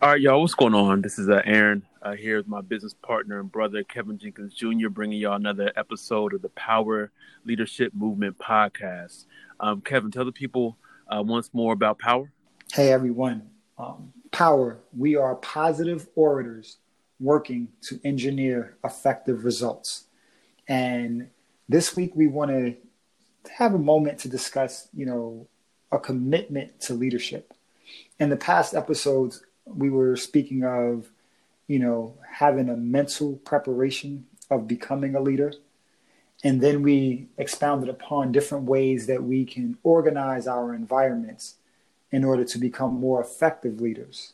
All right, y'all, what's going on? This is uh, Aaron uh, here with my business partner and brother, Kevin Jenkins Jr., bringing y'all another episode of the Power Leadership Movement podcast. Um, Kevin, tell the people uh, once more about Power. Hey, everyone. Um, power, we are positive orators working to engineer effective results. And this week, we want to have a moment to discuss, you know, a commitment to leadership. In the past episodes, we were speaking of, you know, having a mental preparation of becoming a leader. And then we expounded upon different ways that we can organize our environments in order to become more effective leaders.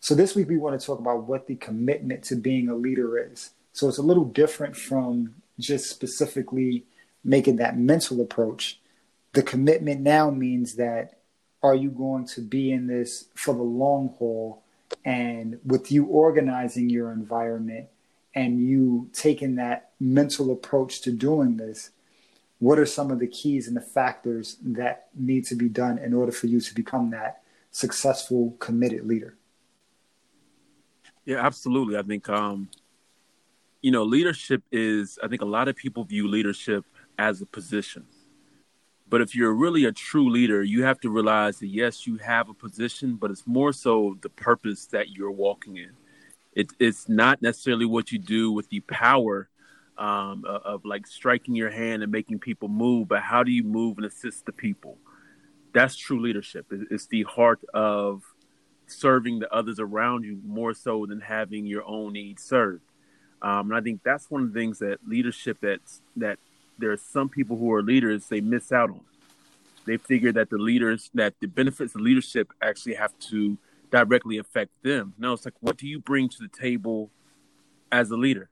So this week we want to talk about what the commitment to being a leader is. So it's a little different from just specifically making that mental approach. The commitment now means that are you going to be in this for the long haul? And with you organizing your environment and you taking that mental approach to doing this, what are some of the keys and the factors that need to be done in order for you to become that successful, committed leader? Yeah, absolutely. I think, um, you know, leadership is, I think a lot of people view leadership as a position. But if you're really a true leader, you have to realize that yes, you have a position, but it's more so the purpose that you're walking in. It, it's not necessarily what you do with the power um, of, of like striking your hand and making people move, but how do you move and assist the people? That's true leadership. It's the heart of serving the others around you more so than having your own needs served. Um, and I think that's one of the things that leadership that that there are some people who are leaders they miss out on. They figure that the leaders that the benefits of leadership actually have to directly affect them. No, it's like what do you bring to the table as a leader?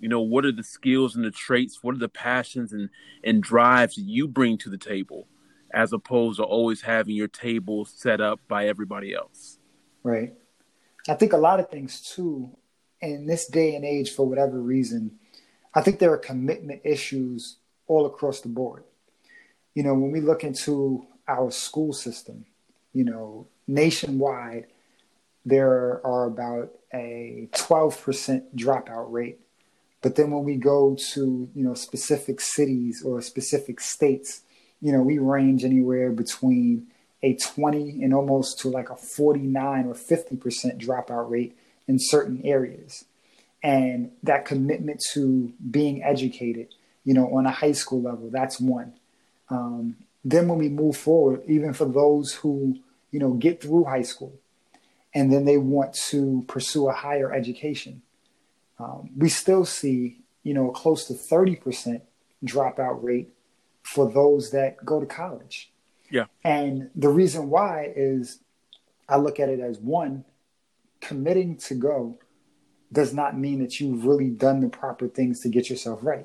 You know, what are the skills and the traits? What are the passions and and drives that you bring to the table, as opposed to always having your table set up by everybody else? Right. I think a lot of things too, in this day and age, for whatever reason, I think there are commitment issues all across the board. You know, when we look into our school system, you know, nationwide, there are about a 12% dropout rate. But then when we go to, you know, specific cities or specific states, you know, we range anywhere between a 20 and almost to like a 49 or 50% dropout rate in certain areas and that commitment to being educated, you know, on a high school level, that's one. Um, then when we move forward, even for those who, you know, get through high school and then they want to pursue a higher education, um, we still see, you know, close to 30% dropout rate for those that go to college. Yeah. And the reason why is I look at it as one, committing to go does not mean that you've really done the proper things to get yourself ready.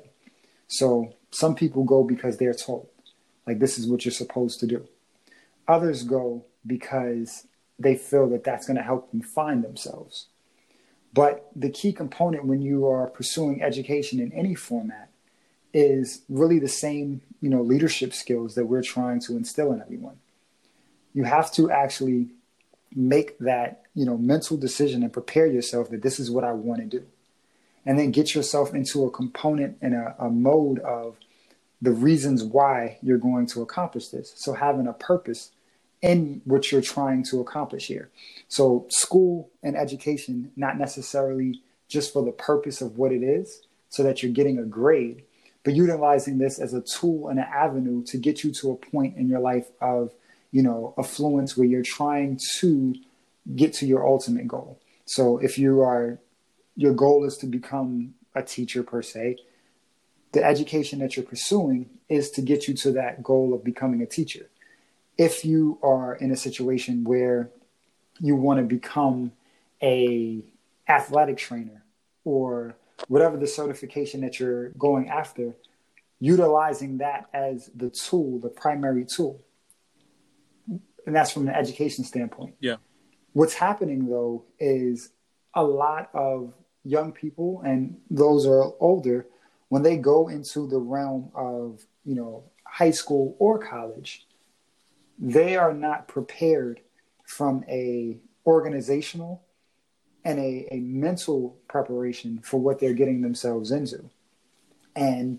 So some people go because they're told, like, this is what you're supposed to do. Others go because they feel that that's going to help them find themselves. But the key component when you are pursuing education in any format is really the same, you know, leadership skills that we're trying to instill in everyone. You have to actually make that you know mental decision and prepare yourself that this is what I want to do, and then get yourself into a component and a, a mode of the reasons why you're going to accomplish this. So having a purpose in what you're trying to accomplish here. So school and education, not necessarily just for the purpose of what it is, so that you're getting a grade, but utilizing this as a tool and an avenue to get you to a point in your life of you know, affluence where you're trying to get to your ultimate goal. So if you are, your goal is to become a teacher per se, the education that you're pursuing is to get you to that goal of becoming a teacher. If you are in a situation where you want to become a athletic trainer or whatever the certification that you're going after, utilizing that as the tool, the primary tool and that's from an education standpoint. Yeah. What's happening though is a lot of young people and those are older when they go into the realm of you know high school or college they are not prepared from a organizational and a, a mental preparation for what they're getting themselves into. And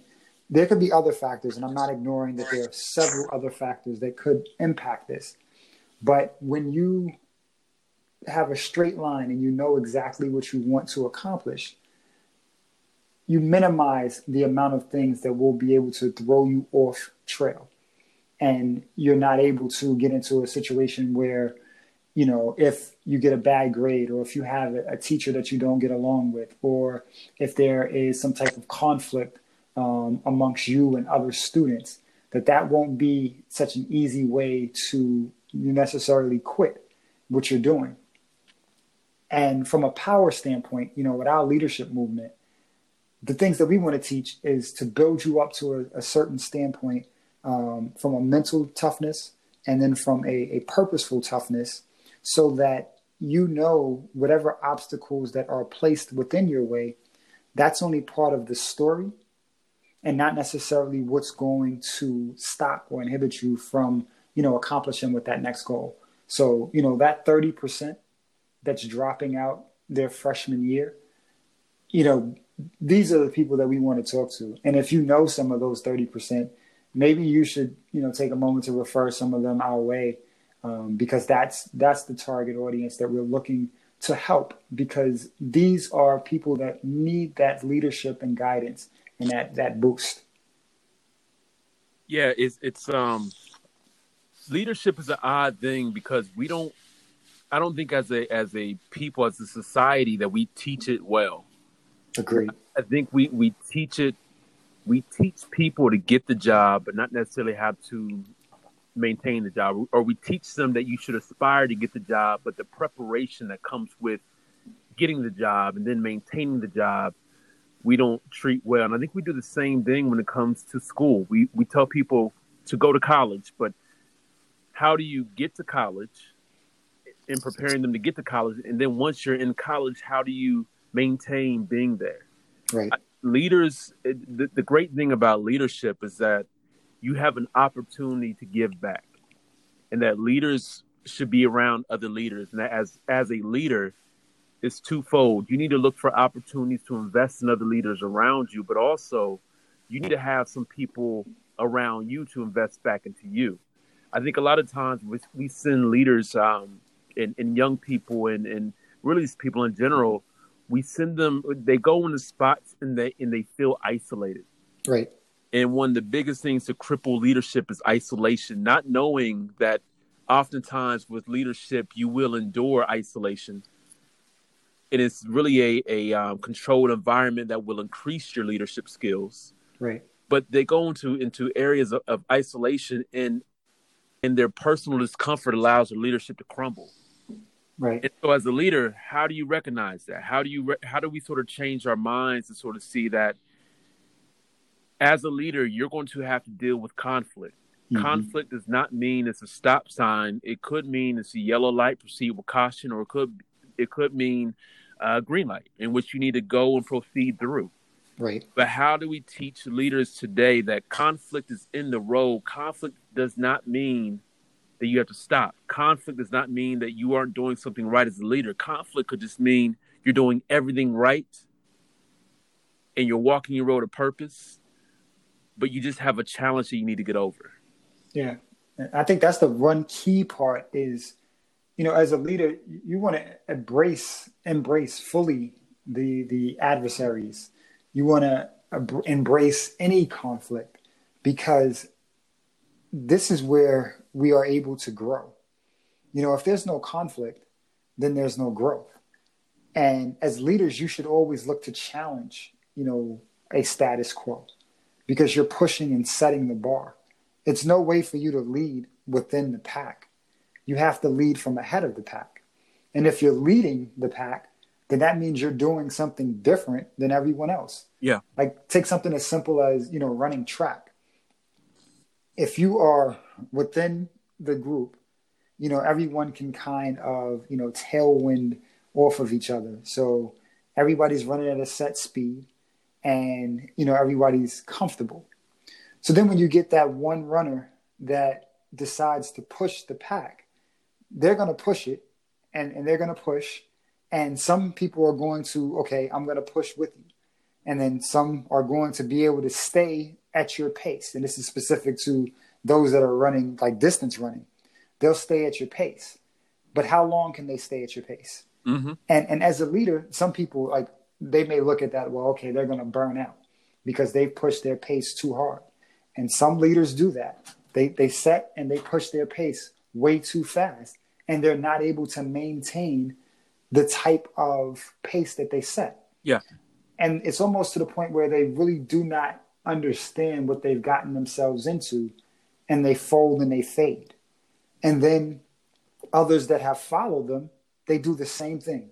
there could be other factors, and I'm not ignoring that there are several other factors that could impact this. But when you have a straight line and you know exactly what you want to accomplish, you minimize the amount of things that will be able to throw you off trail. And you're not able to get into a situation where, you know, if you get a bad grade or if you have a teacher that you don't get along with, or if there is some type of conflict um, amongst you and other students, that that won't be such an easy way to necessarily quit what you're doing. And from a power standpoint, you know, with our leadership movement, the things that we want to teach is to build you up to a, a certain standpoint um, from a mental toughness and then from a, a purposeful toughness so that you know whatever obstacles that are placed within your way, that's only part of the story and not necessarily what's going to stop or inhibit you from, you know, accomplishing with that next goal. So, you know, that 30% that's dropping out their freshman year, you know, these are the people that we want to talk to. And if you know some of those 30%, maybe you should, you know, take a moment to refer some of them our way um, because that's that's the target audience that we're looking to help because these are people that need that leadership and guidance and that that boost. Yeah, it's it's um leadership is an odd thing because we don't I don't think as a as a people as a society that we teach it well. Agreed. I think we we teach it we teach people to get the job but not necessarily how to maintain the job or we teach them that you should aspire to get the job but the preparation that comes with getting the job and then maintaining the job we don't treat well. And I think we do the same thing when it comes to school. We we tell people to go to college, but how do you get to college in preparing them to get to college? And then once you're in college, how do you maintain being there? Right. Leaders, the, the great thing about leadership is that you have an opportunity to give back, and that leaders should be around other leaders. And as as a leader, is twofold. You need to look for opportunities to invest in other leaders around you, but also you need to have some people around you to invest back into you. I think a lot of times we, we send leaders um, and, and young people and, and really people in general, we send them, they go into spots and they, and they feel isolated. Right. And one of the biggest things to cripple leadership is isolation, not knowing that oftentimes with leadership, you will endure isolation and it's really a a um, controlled environment that will increase your leadership skills. Right. But they go into into areas of, of isolation, and and their personal discomfort allows their leadership to crumble. Right. And so, as a leader, how do you recognize that? How do you re- how do we sort of change our minds to sort of see that as a leader, you're going to have to deal with conflict. Mm-hmm. Conflict does not mean it's a stop sign. It could mean it's a yellow light, proceed with caution, or it could it could mean uh, green light in which you need to go and proceed through. Right. But how do we teach leaders today that conflict is in the road? Conflict does not mean that you have to stop. Conflict does not mean that you aren't doing something right as a leader. Conflict could just mean you're doing everything right and you're walking your road of purpose, but you just have a challenge that you need to get over. Yeah. I think that's the one key part is you know, as a leader, you want to embrace embrace fully the the adversaries. You want to embrace any conflict because this is where we are able to grow. You know, if there's no conflict, then there's no growth. And as leaders, you should always look to challenge, you know, a status quo because you're pushing and setting the bar. It's no way for you to lead within the pack you have to lead from ahead of the pack. And if you're leading the pack, then that means you're doing something different than everyone else. Yeah. Like take something as simple as, you know, running track. If you are within the group, you know, everyone can kind of, you know, tailwind off of each other. So everybody's running at a set speed and, you know, everybody's comfortable. So then when you get that one runner that decides to push the pack, they're going to push it and, and they're going to push And some people are going to, okay, I'm going to push with you. And then some are going to be able to stay at your pace. And this is specific to those that are running like distance running. They'll stay at your pace. But how long can they stay at your pace? Mm-hmm. And and as a leader, some people like they may look at that, well, okay, they're gonna burn out because they've pushed their pace too hard. And some leaders do that. They they set and they push their pace way too fast and they're not able to maintain the type of pace that they set. Yeah. And it's almost to the point where they really do not understand what they've gotten themselves into and they fold and they fade. And then others that have followed them, they do the same thing.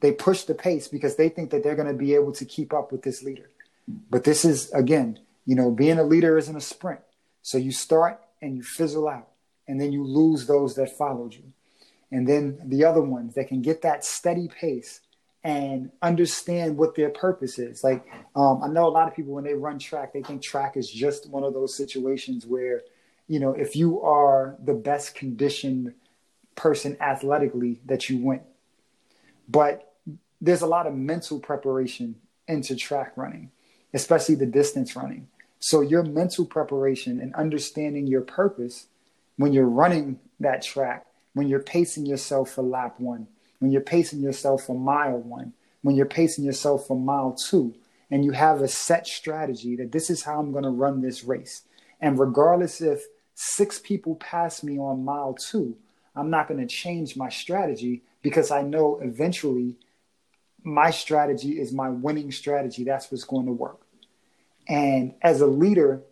They push the pace because they think that they're going to be able to keep up with this leader. But this is, again, you know, being a leader isn't a sprint. So you start and you fizzle out, and then you lose those that followed you. And then the other ones that can get that steady pace and understand what their purpose is. Like, um, I know a lot of people when they run track, they think track is just one of those situations where, you know, if you are the best conditioned person athletically, that you win. But there's a lot of mental preparation into track running, especially the distance running. So your mental preparation and understanding your purpose when you're running that track, when you're pacing yourself for lap one, when you're pacing yourself for mile one, when you're pacing yourself for mile two, and you have a set strategy that this is how I'm going to run this race. And regardless if six people pass me on mile two, I'm not going to change my strategy because I know eventually my strategy is my winning strategy. That's what's going to work. And as a leader,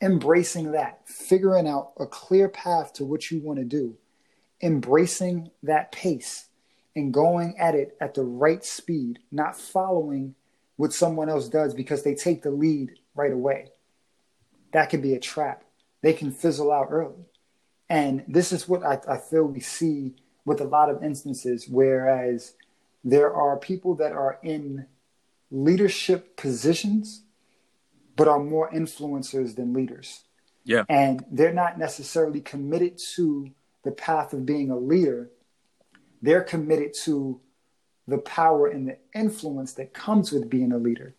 embracing that, figuring out a clear path to what you want to do, embracing that pace and going at it at the right speed, not following what someone else does because they take the lead right away. That could be a trap. They can fizzle out early. And this is what I, I feel we see with a lot of instances, whereas there are people that are in leadership positions but are more influencers than leaders. Yeah. And they're not necessarily committed to the path of being a leader. They're committed to the power and the influence that comes with being a leader.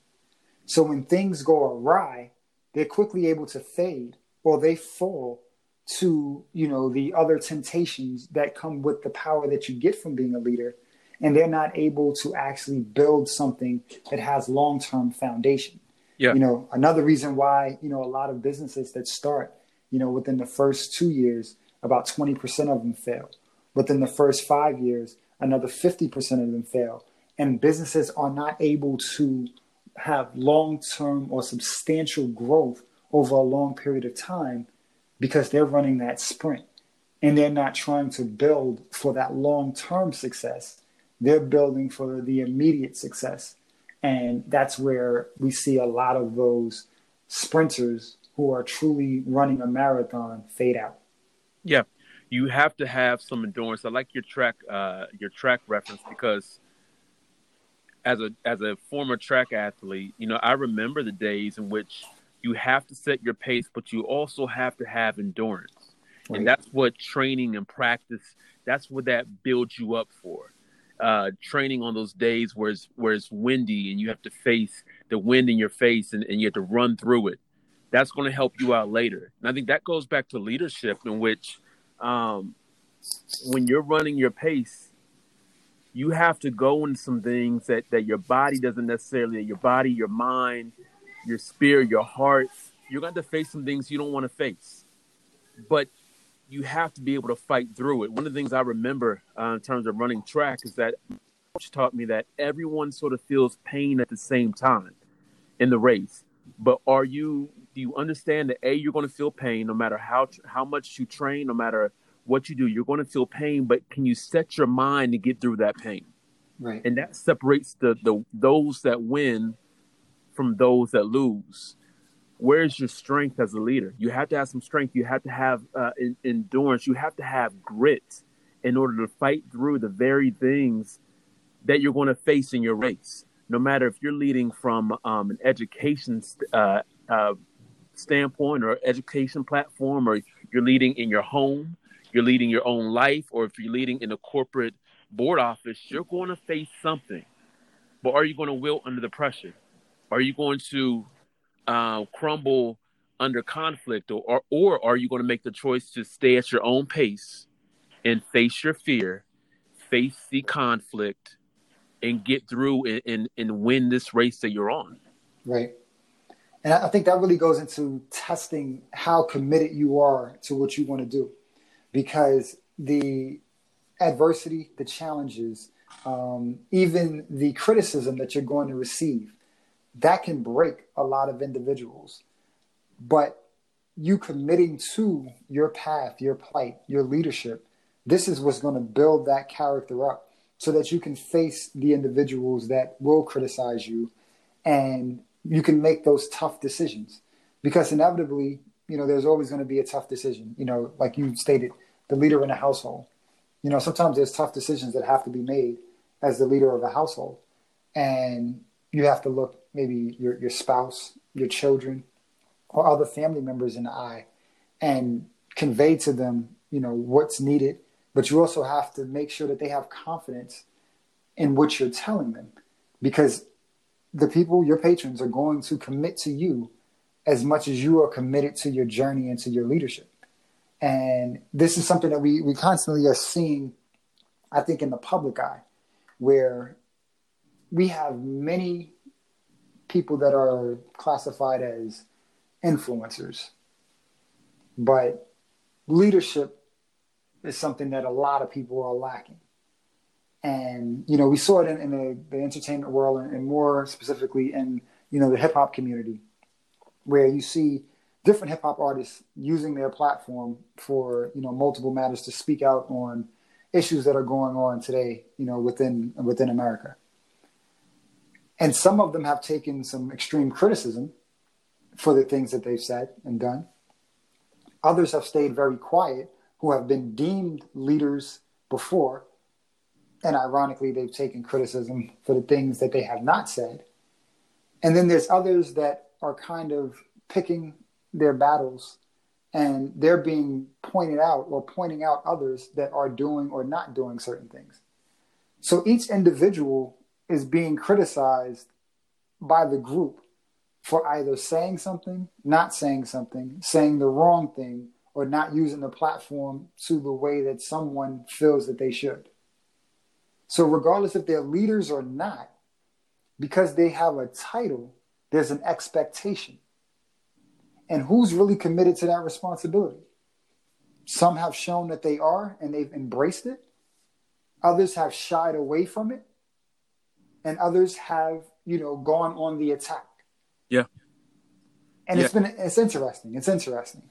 So when things go awry, they're quickly able to fade or they fall to, you know, the other temptations that come with the power that you get from being a leader. And they're not able to actually build something that has long-term foundation. Yeah. You know, another reason why, you know, a lot of businesses that start, you know, within the first two years, about 20% of them fail. Within the first five years, another 50% of them fail. And businesses are not able to have long term or substantial growth over a long period of time because they're running that sprint and they're not trying to build for that long term success. They're building for the immediate success. And that's where we see a lot of those sprinters who are truly running a marathon fade out. Yeah. You have to have some endurance. I like your track uh, your track reference because as a as a former track athlete, you know, I remember the days in which you have to set your pace, but you also have to have endurance. Right. And that's what training and practice, that's what that builds you up for uh, training on those days where it's where it's windy and you have to face the wind in your face and, and you have to run through it. That's going to help you out later. And I think that goes back to leadership, in which um, when you're running your pace, you have to go into some things that, that your body doesn't necessarily, your body, your mind, your spirit, your heart, you're going to face some things you don't want to face. But you have to be able to fight through it. One of the things I remember uh, in terms of running track is that coach taught me that everyone sort of feels pain at the same time in the race. But are you do you understand that a you're going to feel pain no matter how how much you train, no matter what you do, you're going to feel pain. But can you set your mind to get through that pain? Right. And that separates the the those that win from those that lose where's your strength as a leader? You have to have some strength. You have to have uh, in, endurance. You have to have grit in order to fight through the very things that you're going to face in your race. No matter if you're leading from um, an education uh, uh, standpoint or education platform, or you're leading in your home, you're leading your own life, or if you're leading in a corporate board office, you're going to face something. But are you going to wilt under the pressure? Are you going to uh, crumble under conflict, or, or or are you going to make the choice to stay at your own pace and face your fear, face the conflict, and get through and, and, and win this race that you're on? Right. And I think that really goes into testing how committed you are to what you want to do, because the adversity, the challenges, um, even the criticism that you're going to receive, that can break a lot of individuals. But you committing to your path, your plight, your leadership, this is what's going to build that character up so that you can face the individuals that will criticize you and you can make those tough decisions. Because inevitably, you know, there's always going to be a tough decision. You know, like you stated, the leader in a household. You know, sometimes there's tough decisions that have to be made as the leader of a household. And you have to look maybe your, your spouse, your children, or other family members in the eye and convey to them, you know, what's needed. But you also have to make sure that they have confidence in what you're telling them because the people, your patrons, are going to commit to you as much as you are committed to your journey and to your leadership. And this is something that we, we constantly are seeing, I think, in the public eye, where we have many people that are classified as influencers. But leadership is something that a lot of people are lacking. And, you know, we saw it in, in the, the, entertainment world and, and more specifically in, you know, the hip hop community, where you see different hip hop artists using their platform for, you know, multiple matters to speak out on issues that are going on today, you know, within within America. And some of them have taken some extreme criticism for the things that they've said and done. Others have stayed very quiet, who have been deemed leaders before. And ironically, they've taken criticism for the things that they have not said. And then there's others that are kind of picking their battles and they're being pointed out or pointing out others that are doing or not doing certain things. So each individual is being criticized by the group for either saying something, not saying something, saying the wrong thing, or not using the platform to the way that someone feels that they should. So, regardless if they're leaders or not, because they have a title, there's an expectation. And who's really committed to that responsibility? Some have shown that they are and they've embraced it. Others have shied away from it. And others have, you know, gone on the attack. Yeah. And yeah. it's been it's interesting. It's interesting.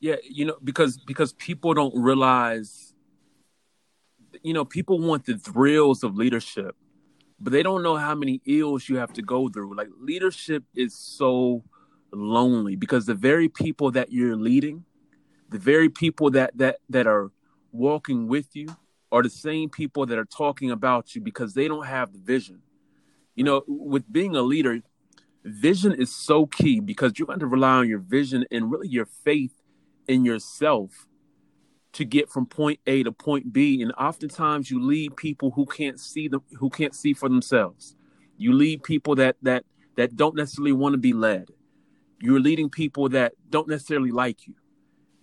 Yeah, you know, because because people don't realize you know, people want the thrills of leadership, but they don't know how many ills you have to go through. Like leadership is so lonely because the very people that you're leading, the very people that that that are walking with you are the same people that are talking about you because they don't have the vision. You know, with being a leader, vision is so key because you're going to rely on your vision and really your faith in yourself to get from point A to point B. And oftentimes you lead people who can't see them who can't see for themselves. You lead people that that that don't necessarily want to be led. You're leading people that don't necessarily like you.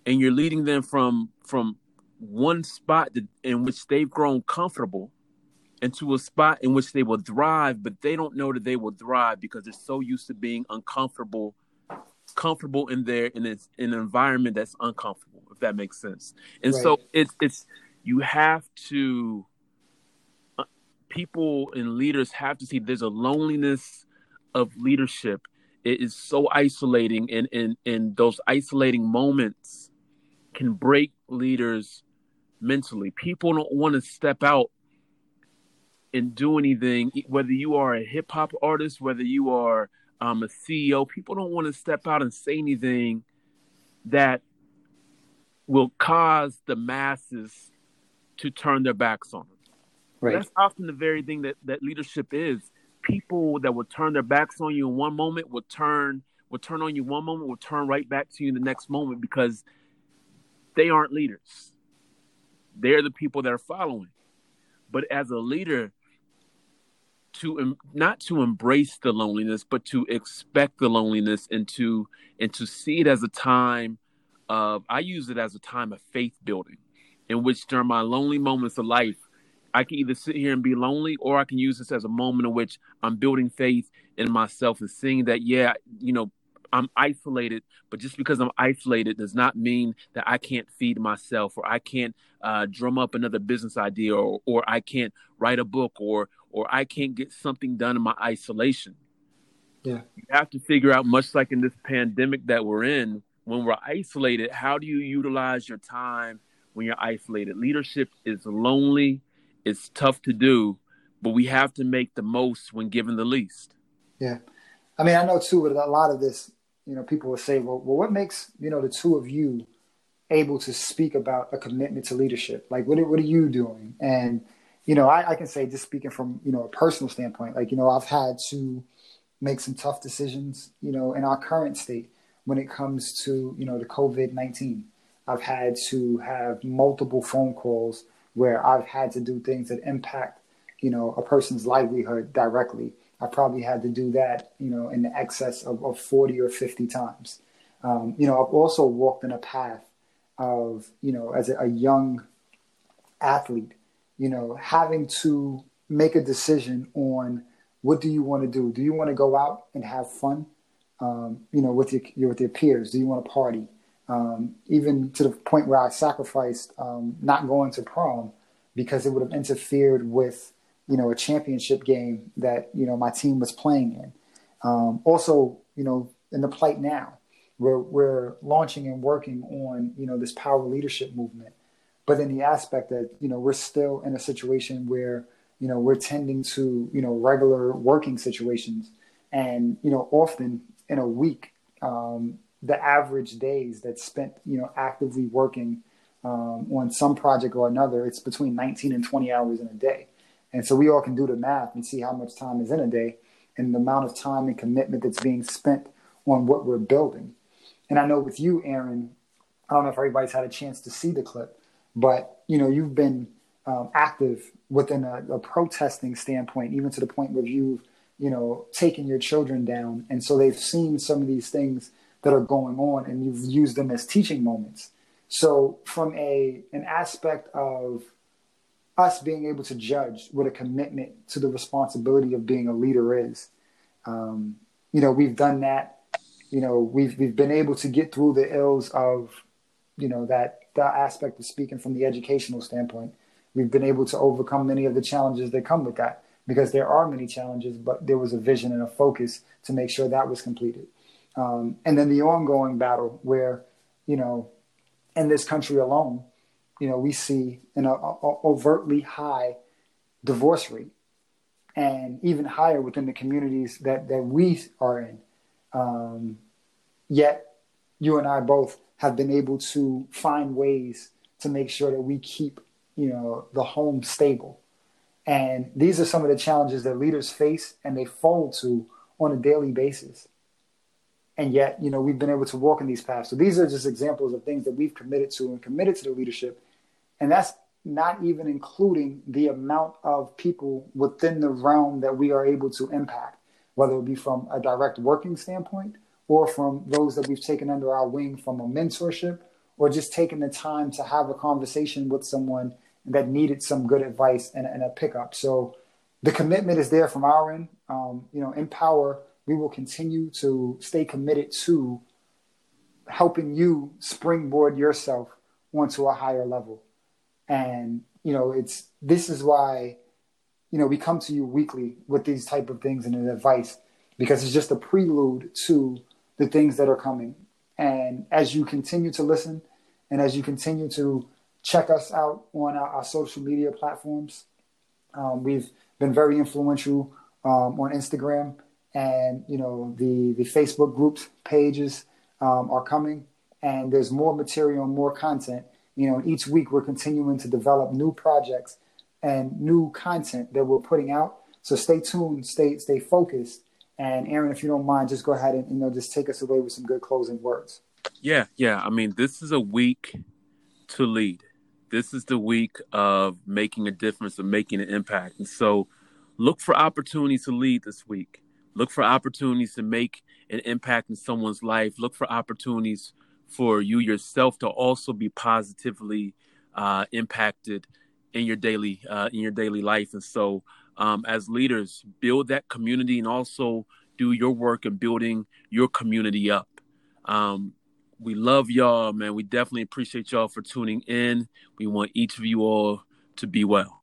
And you're leading them from from one spot in which they've grown comfortable into a spot in which they will thrive, but they don't know that they will thrive because they're so used to being uncomfortable, comfortable in there in, in an environment that's uncomfortable, if that makes sense. And right. so it's it's you have to uh, people and leaders have to see there's a loneliness of leadership. It is so isolating, and and and those isolating moments can break leaders mentally. People don't want to step out and do anything, whether you are a hip hop artist, whether you are um, a CEO, people don't want to step out and say anything that will cause the masses to turn their backs on them. Right. That's often the very thing that, that leadership is. People that will turn their backs on you in one moment will turn will turn on you one moment, will turn right back to you in the next moment because they aren't leaders. They're the people that are following. but as a leader, to not to embrace the loneliness, but to expect the loneliness and to and to see it as a time of I use it as a time of faith building, in which during my lonely moments of life, I can either sit here and be lonely, or I can use this as a moment in which I'm building faith in myself and seeing that yeah, you know, I'm isolated, but just because I'm isolated does not mean that I can't feed myself or I can't uh, drum up another business idea or, or I can't write a book or or I can't get something done in my isolation. Yeah. You have to figure out, much like in this pandemic that we're in, when we're isolated, how do you utilize your time when you're isolated? Leadership is lonely, it's tough to do, but we have to make the most when given the least. Yeah. I mean, I know too, with a lot of this, you know, people will say, well, well, what makes, you know, the two of you able to speak about a commitment to leadership? Like, what, what are you doing? And, you know, I, I, can say just speaking from, you know, a personal standpoint, like, you know, I've had to make some tough decisions, you know, in our current state when it comes to, you know, the COVID-19. I've had to have multiple phone calls where I've had to do things that impact, you know, a person's livelihood directly. I probably had to do that, you know, in the excess of, of 40 or 50 times. Um, you know, I've also walked in a path of, you know, as a, a young athlete, you know, having to make a decision on what do you want to do? Do you want to go out and have fun, um, you know, with your with your peers? Do you want to party? Um, even to the point where I sacrificed um, not going to prom because it would have interfered with, you know, a championship game that you know my team was playing in. Um, also, you know, in the plight now, we're we're launching and working on you know this power leadership movement but in the aspect that you know we're still in a situation where you know we're tending to you know regular working situations. And you know often in a week um, the average days that's spent you know actively working um, on some project or another it's between 19 and 20 hours in a day. And so we all can do the math and see how much time is in a day and the amount of time and commitment that's being spent on what we're building. And i know with you aaron i don't know if everybody's had a chance to see the clip but you know, you've been um, active within a, a, protesting standpoint, even to the point where you've you know taken your children down, and so they've seen some of these things that are going on, and you've used them as teaching moments. So, from a an aspect of us being able to judge what a commitment to the responsibility of being a leader is, um, you know, we've done that. You know, we've we've been able to get through the ills of, you know, that the aspect of speaking from the educational standpoint. We've been able to overcome many of the challenges that come with that because there are many challenges, but there was a vision and a focus to make sure that was completed. Um, and then the ongoing battle where, you know, in this country alone, you know, we see an a, a overtly high divorce rate and even higher within the communities that, that we are in. Um, yet you and I both have been able to find ways to make sure that we keep, you know, the home stable. And these are some of the challenges that leaders face and they fall to on a daily basis. And yet, you know, we've been able to walk in these paths. So these are just examples of things that we've committed to and committed to the leadership. And that's not even including the amount of people within the realm that we are able to impact, whether it be from a direct working standpoint or from those that we've taken under our wing from a mentorship or just taking the time to have a conversation with someone that needed some good advice and, and a pickup. So the commitment is there from our end. Um, you know, Empower, we will continue to stay committed to helping you springboard yourself onto a higher level. And, you know, it's this is why, you know, we come to you weekly with these type of things and advice because it's just a prelude to the things that are coming. And as you continue to listen and as you continue to check us out on our, our social media platforms, um, we've been very influential um, on Instagram and you know the the Facebook groups pages um, are coming and there's more material and more content. You know, each week we're continuing to develop new projects and new content that we're putting out. So stay tuned, stay stay focused, and Aaron, if you don't mind, just go ahead and you know just take us away with some good closing words. Yeah, yeah. I mean, this is a week to lead. This is the week of making a difference, of making an impact. And so look for opportunities to lead this week. Look for opportunities to make an impact in someone's life. Look for opportunities for you yourself to also be positively uh, impacted in your daily uh, in your daily life. And so, um, as leaders, build that community and also do your work in building your community up. Um, we love y'all, man. We definitely appreciate y'all for tuning in. We want each of you all to be well.